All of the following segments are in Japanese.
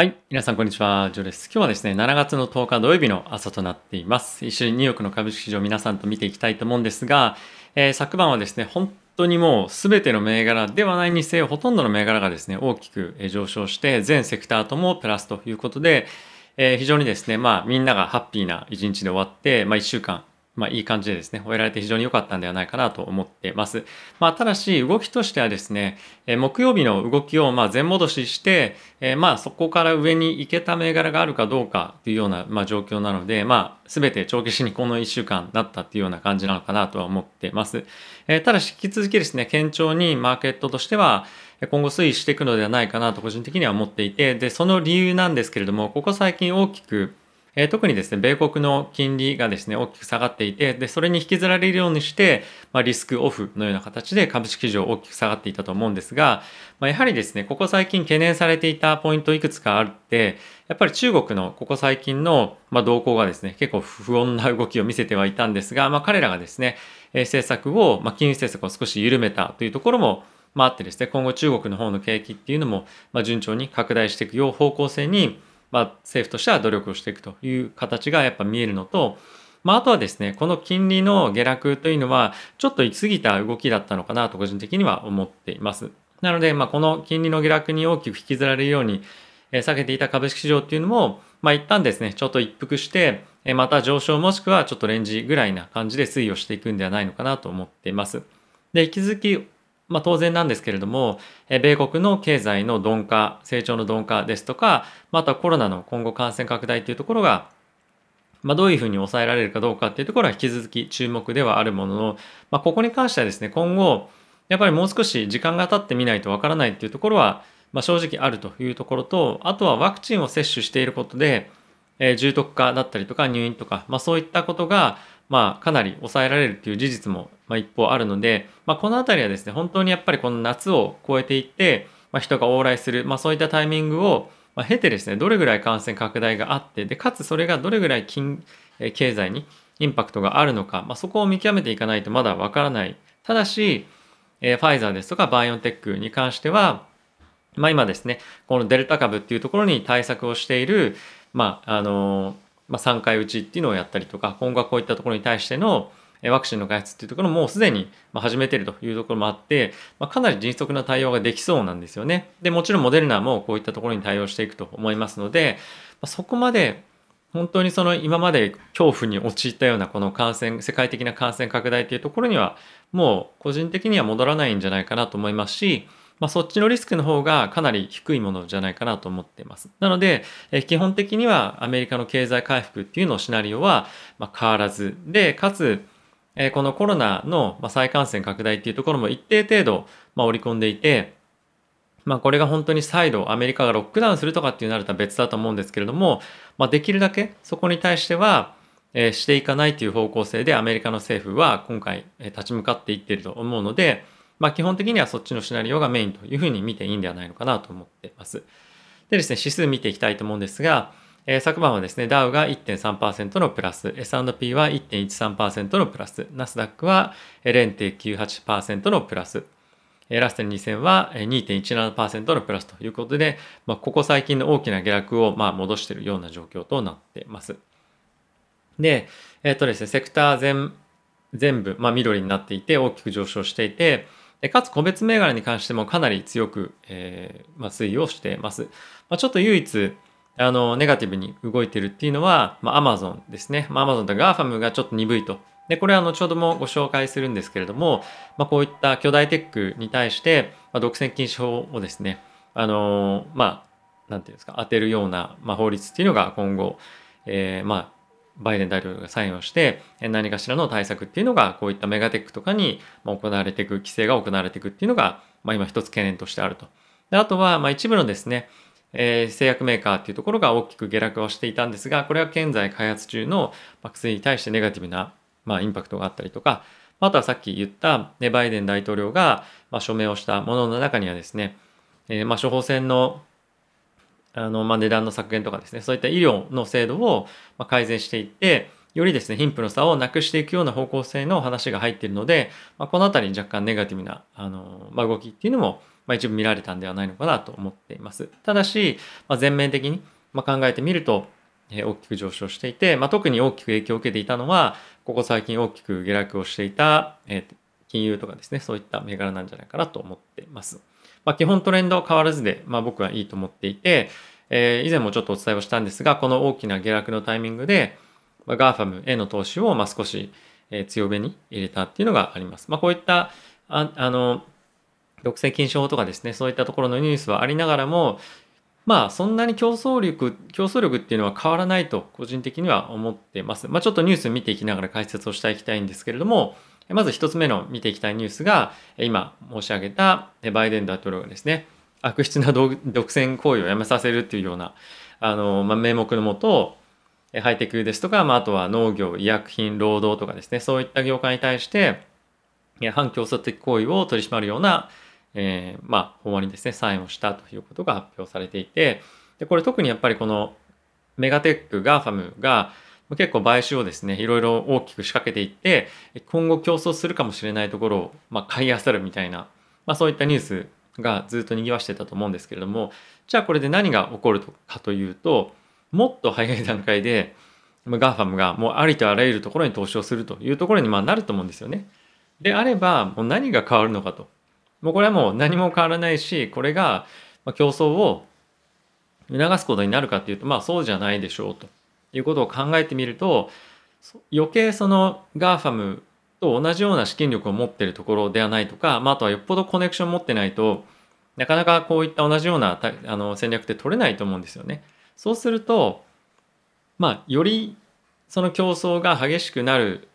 はい。皆さん、こんにちは。ジョーです。今日はですね、7月の10日土曜日の朝となっています。一緒にニューヨークの株式市場皆さんと見ていきたいと思うんですが、えー、昨晩はですね、本当にもう全ての銘柄ではないにせよ、ほとんどの銘柄がですね、大きく上昇して、全セクターともプラスということで、えー、非常にですね、まあ、みんながハッピーな一日で終わって、まあ、1週間、まあ、いい感じでですね、終えられて非常に良かったんではないかなと思ってます。まあ、ただし、動きとしてはですね、え木曜日の動きをまあ全戻しして、えまあ、そこから上に行けた銘柄があるかどうかというようなま状況なので、まあ、全て帳消しにこの1週間だったっていうような感じなのかなとは思ってます。えただし、引き続きですね、堅調にマーケットとしては、今後推移していくのではないかなと個人的には思っていて、で、その理由なんですけれども、ここ最近大きくえ、特にですね、米国の金利がですね、大きく下がっていて、で、それに引きずられるようにして、まあ、リスクオフのような形で株式市場大きく下がっていたと思うんですが、まあ、やはりですね、ここ最近懸念されていたポイントいくつかあって、やっぱり中国のここ最近の、ま、動向がですね、結構不穏な動きを見せてはいたんですが、まあ、彼らがですね、政策を、ま、金融政策を少し緩めたというところも、まあ、ってですね、今後中国の方の景気っていうのも、ま、順調に拡大していくよう方向性に、まあ、政府としては努力をしていくという形がやっぱ見えるのと、まあ、あとはですね、この金利の下落というのは、ちょっと行き過ぎた動きだったのかなと個人的には思っています。なので、まあ、この金利の下落に大きく引きずられるように、え下げていた株式市場っていうのも、まあ、一旦ですね、ちょっと一服して、えまた上昇もしくはちょっとレンジぐらいな感じで推移をしていくんではないのかなと思っています。で、引き続きまあ、当然なんですけれども、米国の経済の鈍化、成長の鈍化ですとか、またコロナの今後感染拡大というところが、まあ、どういうふうに抑えられるかどうかっていうところは引き続き注目ではあるものの、まあ、ここに関してはですね、今後、やっぱりもう少し時間が経ってみないとわからないっていうところは、まあ、正直あるというところと、あとはワクチンを接種していることで、え、重篤化だったりとか入院とか、まあ、そういったことが、まあ、かなり抑えられるっていう事実も、ま、一方あるので、まあ、この辺りはですね、本当にやっぱりこの夏を超えていって、まあ、人が往来する、まあ、そういったタイミングを、ま、経てですね、どれぐらい感染拡大があって、で、かつそれがどれぐらい金、経済にインパクトがあるのか、まあ、そこを見極めていかないとまだわからない。ただし、えー、ファイザーですとかバイオンテックに関しては、まあ、今ですね、このデルタ株っていうところに対策をしている、まあ、あのーまあ、3回打ちっていうのをやったりとか、今後はこういったところに対してのワクチンの開発っていうところもすでに始めてるというところもあって、まあ、かなり迅速な対応ができそうなんですよね。で、もちろんモデルナもこういったところに対応していくと思いますので、まあ、そこまで本当にその今まで恐怖に陥ったようなこの感染、世界的な感染拡大っていうところにはもう個人的には戻らないんじゃないかなと思いますし、まあ、そっちのリスクの方がかなり低いものじゃないかなと思っています。なので、え基本的にはアメリカの経済回復っていうのをシナリオはま変わらずで、かつ、えこのコロナの再感染拡大っていうところも一定程度ま織り込んでいて、まあ、これが本当に再度アメリカがロックダウンするとかっていうなるとは別だと思うんですけれども、まあ、できるだけそこに対しては、え、していかないという方向性でアメリカの政府は今回、立ち向かっていってると思うので、まあ、基本的にはそっちのシナリオがメインというふうに見ていいんではないのかなと思っています。でですね、指数見ていきたいと思うんですが、えー、昨晩はですね、ダウが1.3%のプラス、S&P は1.13%のプラス、ナスダックは0.98%のプラス、ラステル2000は2.17%のプラスということで、まあ、ここ最近の大きな下落をまあ戻しているような状況となっています。で、えっ、ー、とですね、セクター全全部、まあ、緑になっていて大きく上昇していて、かつ個別銘柄に関してもかなり強く、えーまあ、推移をしています。まあ、ちょっと唯一あのネガティブに動いてるっていうのは、まあ、Amazon ですね。まあ、Amazon と GAFAM がちょっと鈍いと。で、これは後ほどもご紹介するんですけれども、まあ、こういった巨大テックに対して、まあ、独占禁止法をですね、あのー、まあ、なんていうんですか、当てるような、まあ、法律っていうのが今後、えー、まあ、バイデン大統領がサインをして何かしらの対策っていうのがこういったメガテックとかに行われていく規制が行われていくっていうのが、まあ、今一つ懸念としてあると。であとはまあ一部のですね、えー、製薬メーカーっていうところが大きく下落をしていたんですがこれは現在開発中の薬に対してネガティブな、まあ、インパクトがあったりとかあとはさっき言った、ね、バイデン大統領が、まあ、署名をしたものの中にはですね、えー、まあ処方箋のあの、まあ、値段の削減とかですね、そういった医療の制度を改善していって、よりですね、貧富の差をなくしていくような方向性の話が入っているので、まあ、このあたりに若干ネガティブな、あの、まあ、動きっていうのもまあ、一部見られたんではないのかなと思っています。ただし、まあ、全面的にま考えてみると、え大きく上昇していて、まあ、特に大きく影響を受けていたのは、ここ最近大きく下落をしていた、え金融とかですね、そういった銘柄なんじゃないかなと思っています。まあ、基本トレンド変わらずで、まあ、僕はいいと思っていて、えー、以前もちょっとお伝えをしたんですが、この大きな下落のタイミングで、まあ、GAFAM への投資をまあ少し、え強めに入れたっていうのがあります。まあ、こういったああの独占禁止法とかですねそういったところのニュースはありながらもまあそんなに競争力競争力っていうのは変わらないと個人的には思ってます。まあ、ちょっとニュース見ていきながら解説をしていきたいんですけれどもまず一つ目の見ていきたいニュースが今申し上げたバイデン大統領がですね悪質な独占行為をやめさせるっていうようなあの、まあ、名目のもとハイテクですとか、まあ、あとは農業医薬品労働とかですねそういった業界に対して反競争的行為を取り締まるような、えー、まあ、法案にですね、サインをしたということが発表されていて、でこれ特にやっぱりこのメガテック、 GAFAM が結構買収をですね、いろいろ大きく仕掛けていって、今後競争するかもしれないところを、まあ、買い漁るみたいな、まあ、そういったニュースがずっと賑わしてたと思うんですけれども、じゃあこれで何が起こるかというと、もっと早い段階で、 GAFAM がもうありとあらゆるところに投資をするというところにまあなると思うんですよね。であれば、もう何が変わるのかと。もうこれはもう何も変わらないし、これが競争を促すことになるかっていうと、まあそうじゃないでしょうということを考えてみると、余計その GAFAM と同じような資金力を持っているところではないとか、まあ、あとはよっぽどコネクション持ってないとなかなかこういった同じようなあの戦略って取れないと思うんですよね。そうするとまあよりその競争が激しくなる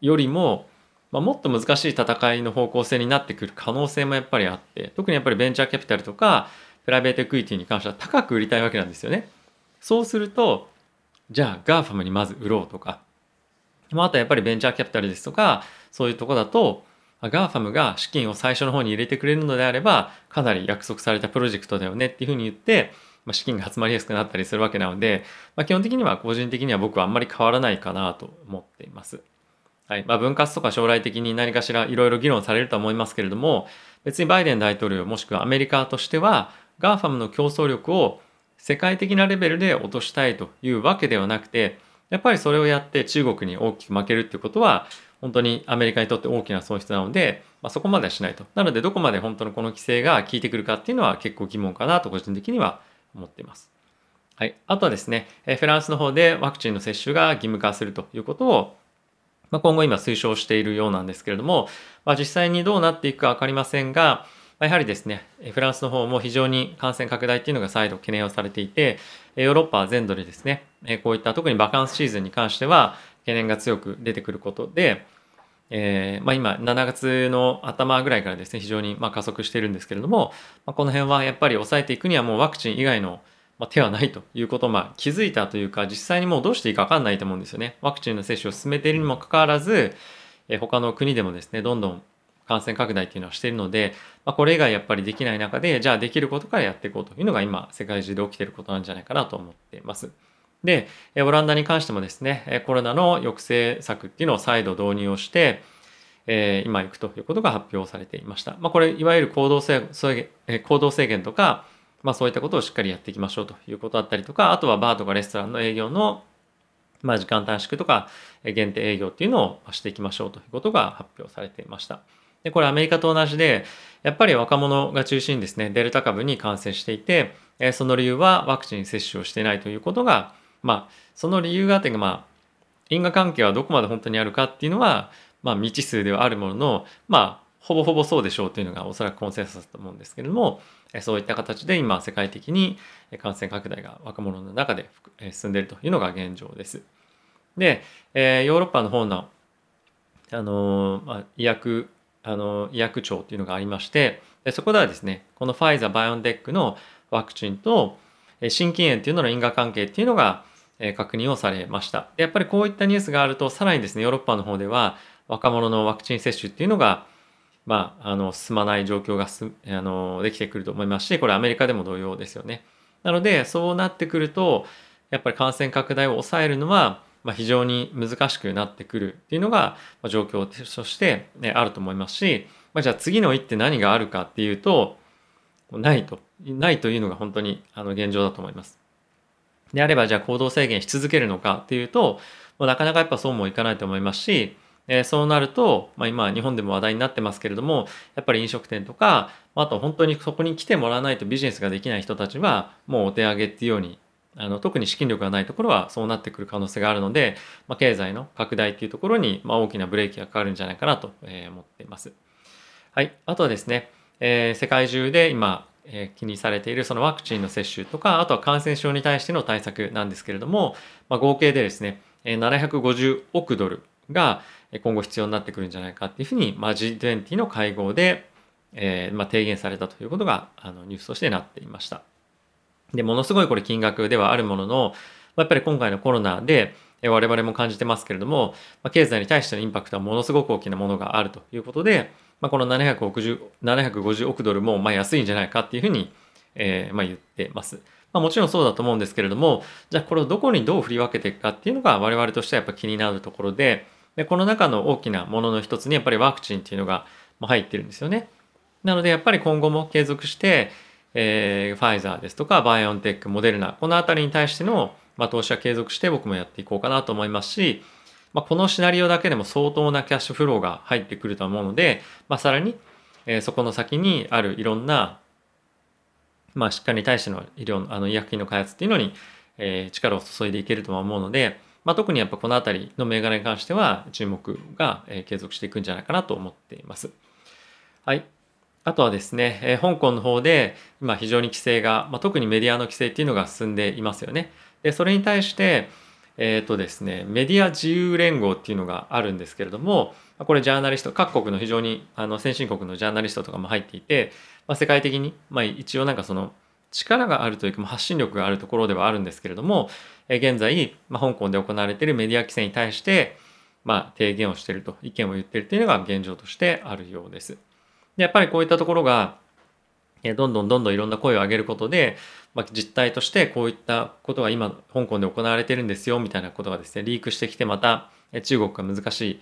よりもまあ、もっと難しい戦いの方向性になってくる可能性もやっぱりあって特にやっぱりベンチャーキャピタルとかプライベートエクイティに関しては高く売りたいわけなんですよね。そうするとじゃあ GAFAM にまず売ろうとか、あ、とはやっぱりベンチャーキャピタルですとかそういうとこだと GAFAM が資金を最初の方に入れてくれるのであればかなり約束されたプロジェクトだよねっていうふうに言ってまあ、資金が集まりやすくなったりするわけなので、まあ、基本的には個人的には僕はあんまり変わらないかなと思っています。はいまあ、分割とか将来的に何かしらいろいろ議論されると思いますけれども別にバイデン大統領もしくはアメリカとしては GAFAM の競争力を世界的なレベルで落としたいというわけではなくてやっぱりそれをやって中国に大きく負けるっていうことは本当にアメリカにとって大きな損失なので、まあ、そこまではしないと。なのでどこまで本当のこの規制が効いてくるかっていうのは結構疑問かなと個人的には思っています。はい。あとはですね、フランスの方でワクチンの接種が義務化するということをまあ、今後今推奨しているようなんですけれども、まあ、実際にどうなっていくか分かりませんが、やはりですね、フランスの方も非常に感染拡大っていうのが再度懸念をされていて、ヨーロッパ全土でですね、こういった特にバカンスシーズンに関しては懸念が強く出てくることで、えー、まあ、今7月の頭ぐらいからですね非常にま加速しているんですけれども、まあ、この辺はやっぱり抑えていくにはもうワクチン以外の、手はないということをまあ気づいたというか実際にもうどうしていいか分かんないと思うんですよね。ワクチンの接種を進めているにもかかわらず、え他の国でもですねどんどん感染拡大っていうのはしているので、まあ、これ以外やっぱりできない中でじゃあできることからやっていこうというのが今世界中で起きていることなんじゃないかなと思っています。で、オランダに関してもですねコロナの抑制策っていうのを再度導入をして、えー、今行くということが発表されていました。まあ、これいわゆる行動制限行動制限とかまあ、そういったことをしっかりやっていきましょうということだったりとか、あとはバーとかレストランの営業の、まあ、時間短縮とか限定営業っていうのをしていきましょうということが発表されていました。で、これアメリカと同じで、やっぱり若者が中心にですね、デルタ株に感染していて、その理由はワクチン接種をしていないということが、まあ、その理由があって、まあ、因果関係はどこまで本当にあるかっていうのは、まあ、未知数ではあるものの、まあ、ほぼほぼそうでしょうというのがおそらくコンセンサスだと思うんですけれども、そういった形で今世界的に感染拡大が若者の中で進んでいるというのが現状です。で、ヨーロッパの方のあの、まあ、医薬あの医薬庁っていうのがありましてでそこではですねこのファイザーバイオンデックのワクチンと心筋炎っていうのの因果関係っていうのが確認をされましたやっぱりこういったニュースがあるとさらにですねヨーロッパの方では若者のワクチン接種っていうのがまあ、あの進まない状況がすあのできてくると思いますしこれアメリカでも同様ですよね。なのでそうなってくるとやっぱり感染拡大を抑えるのは、ま、非常に難しくなってくるっていうのが、状況として、ね、あると思いますし、まあ、じゃあ次の一手何があるかっていうとないと、ないというのが本当にあの現状だと思います。であればじゃあ行動制限し続けるのかっていうと、なかなかやっぱそうもいかないと思いますし、え、そうなると、まあ、今日本でも話題になってますけれどもやっぱり飲食店とかあと本当にそこに来てもらわないとビジネスができない人たちはもうお手上げっていうようにあの特に資金力がないところはそうなってくる可能性があるので、まあ、経済の拡大っていうところに、まあ、大きなブレーキがかかるんじゃないかなと思っています。はい、あとはですね、えー、世界中で今、えー、気にされているそのワクチンの接種とかあとは感染症に対しての対策なんですけれども、まあ、合計でですね750億ドルが今後必要になってくるんじゃないかっていうふうに、まあ、G20 の会合で、えーまあ、提言されたということがあのニュースとしてなっていました。で、ものすごいこれ金額ではあるものの、やっぱり今回のコロナで我々も感じてますけれども、経済に対してのインパクトはものすごく大きなものがあるということで、まあ、この750 750億ドルもまあ安いんじゃないかっていうふうに、え、まあ言ってます。まあ、もちろんそうだと思うんですけれども、じゃあこれをどこにどう振り分けていくかっていうのが我々としてはやっぱ気になるところで、でこの中の大きなものの一つにやっぱりワクチンっていうのが入ってるんですよね。なのでやっぱり今後も継続して、えー、ファイザーですとかバイオンテック、モデルナ、このあたりに対しての、まあ、投資は継続して僕もやっていこうかなと思いますし、まあ、このシナリオだけでも相当なキャッシュフローが入ってくると思うので、まあ、さらに、えー、そこの先にあるいろんな、まあ、疾患に対しての医療あの医薬品の開発っていうのに、えー、力を注いでいけるとは思うので、まあ、特にやっぱこの辺りの銘柄に関しては注目がえ継続していくんじゃないかなと思っています。はい。あとはですね、え香港の方で今非常に規制が、まあ、特にメディアの規制っていうのが進んでいますよね。で、それに対して、えっ、ー、とですね、メディア自由連合っていうのがあるんですけれども、これジャーナリスト、各国の非常にあの先進国のジャーナリストとかも入っていて、まあ、世界的に、まあ、一応なんかその力があるというか発信力があるところではあるんですけれども、現在、まあ、香港で行われているメディア規制に対して、まあ、提言をしていると、意見を言っているというのが現状としてあるようです。でやっぱりこういったところが、どんどんどんどんいろんな声を上げることで、まあ、実態としてこういったことが今香港で行われてるんですよみたいなことがですねリークしてきてまた中国が難し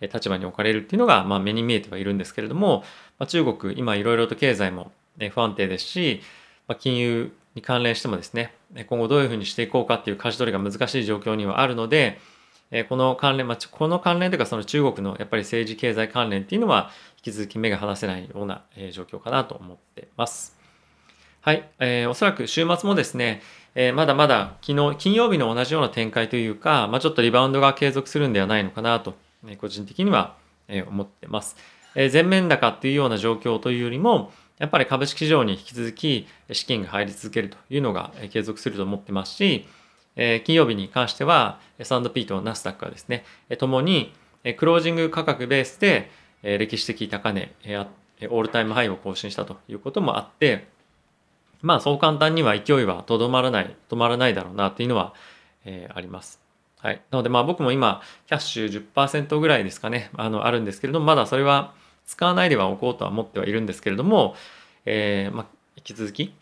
い立場に置かれるっていうのが、まあ、目に見えてはいるんですけれども、まあ、中国今いろいろと経済も不安定ですし、まあ、金融に関連してもですね今後どういうふうにしていこうかっていう舵取りが難しい状況にはあるのでえこの関連、まあ、この関連というかその中国のやっぱり政治経済関連っていうのは引き続き目が離せないようなえ状況かなと思ってます。はい、えー、おそらく週末もですね、えー、まだまだ昨日金曜日の同じような展開というか、まあ、ちょっとリバウンドが継続するんではないのかなと、え個人的には、え思ってます。えー、全面高っていうような状況というよりも、やっぱり株式市場に引き続き資金が入り続けるというのが継続すると思ってますし、え金曜日に関しては S&P とナスダックはですね、ともにクロージング価格ベースで歴史的高値、オールタイムハイを更新したということもあって、まあそう簡単には勢いはとどまらない、止まらないだろうなっていうのは、えあります。はい。なのでまあ僕も今、キャッシュ10%ぐらいですかね、あの、あるんですけれども、まだそれは使わないではおこうとは思ってはいるんですけれども、えー、まあ、引き続き、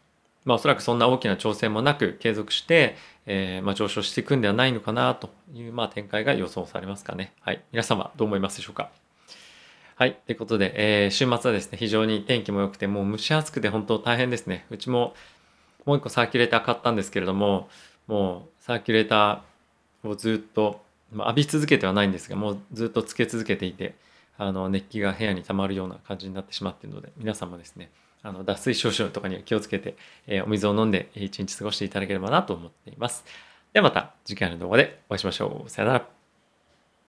まあ、おそらくそんな大きな挑戦もなく継続して、えー、まあ、上昇していくんではないのかなという、まあ、展開が予想されますかね。はい。皆様どう思いますでしょうか？はい。ということで、えー、週末はですね、非常に天気も良くて、もう蒸し暑くて本当大変ですね。うちももう一個サーキュレーター買ったんですけれども、もうサーキュレーターをずっと、まあ、浴び続けてはないんですが、もうずっとつけ続けていて、あの熱気が部屋にたまるような感じになってしまっているので皆さんもですねあの脱水症状とかには気をつけて、えー、お水を飲んで一日過ごしていただければなと思っています。ではまた次回の動画でお会いしましょう。さよなら。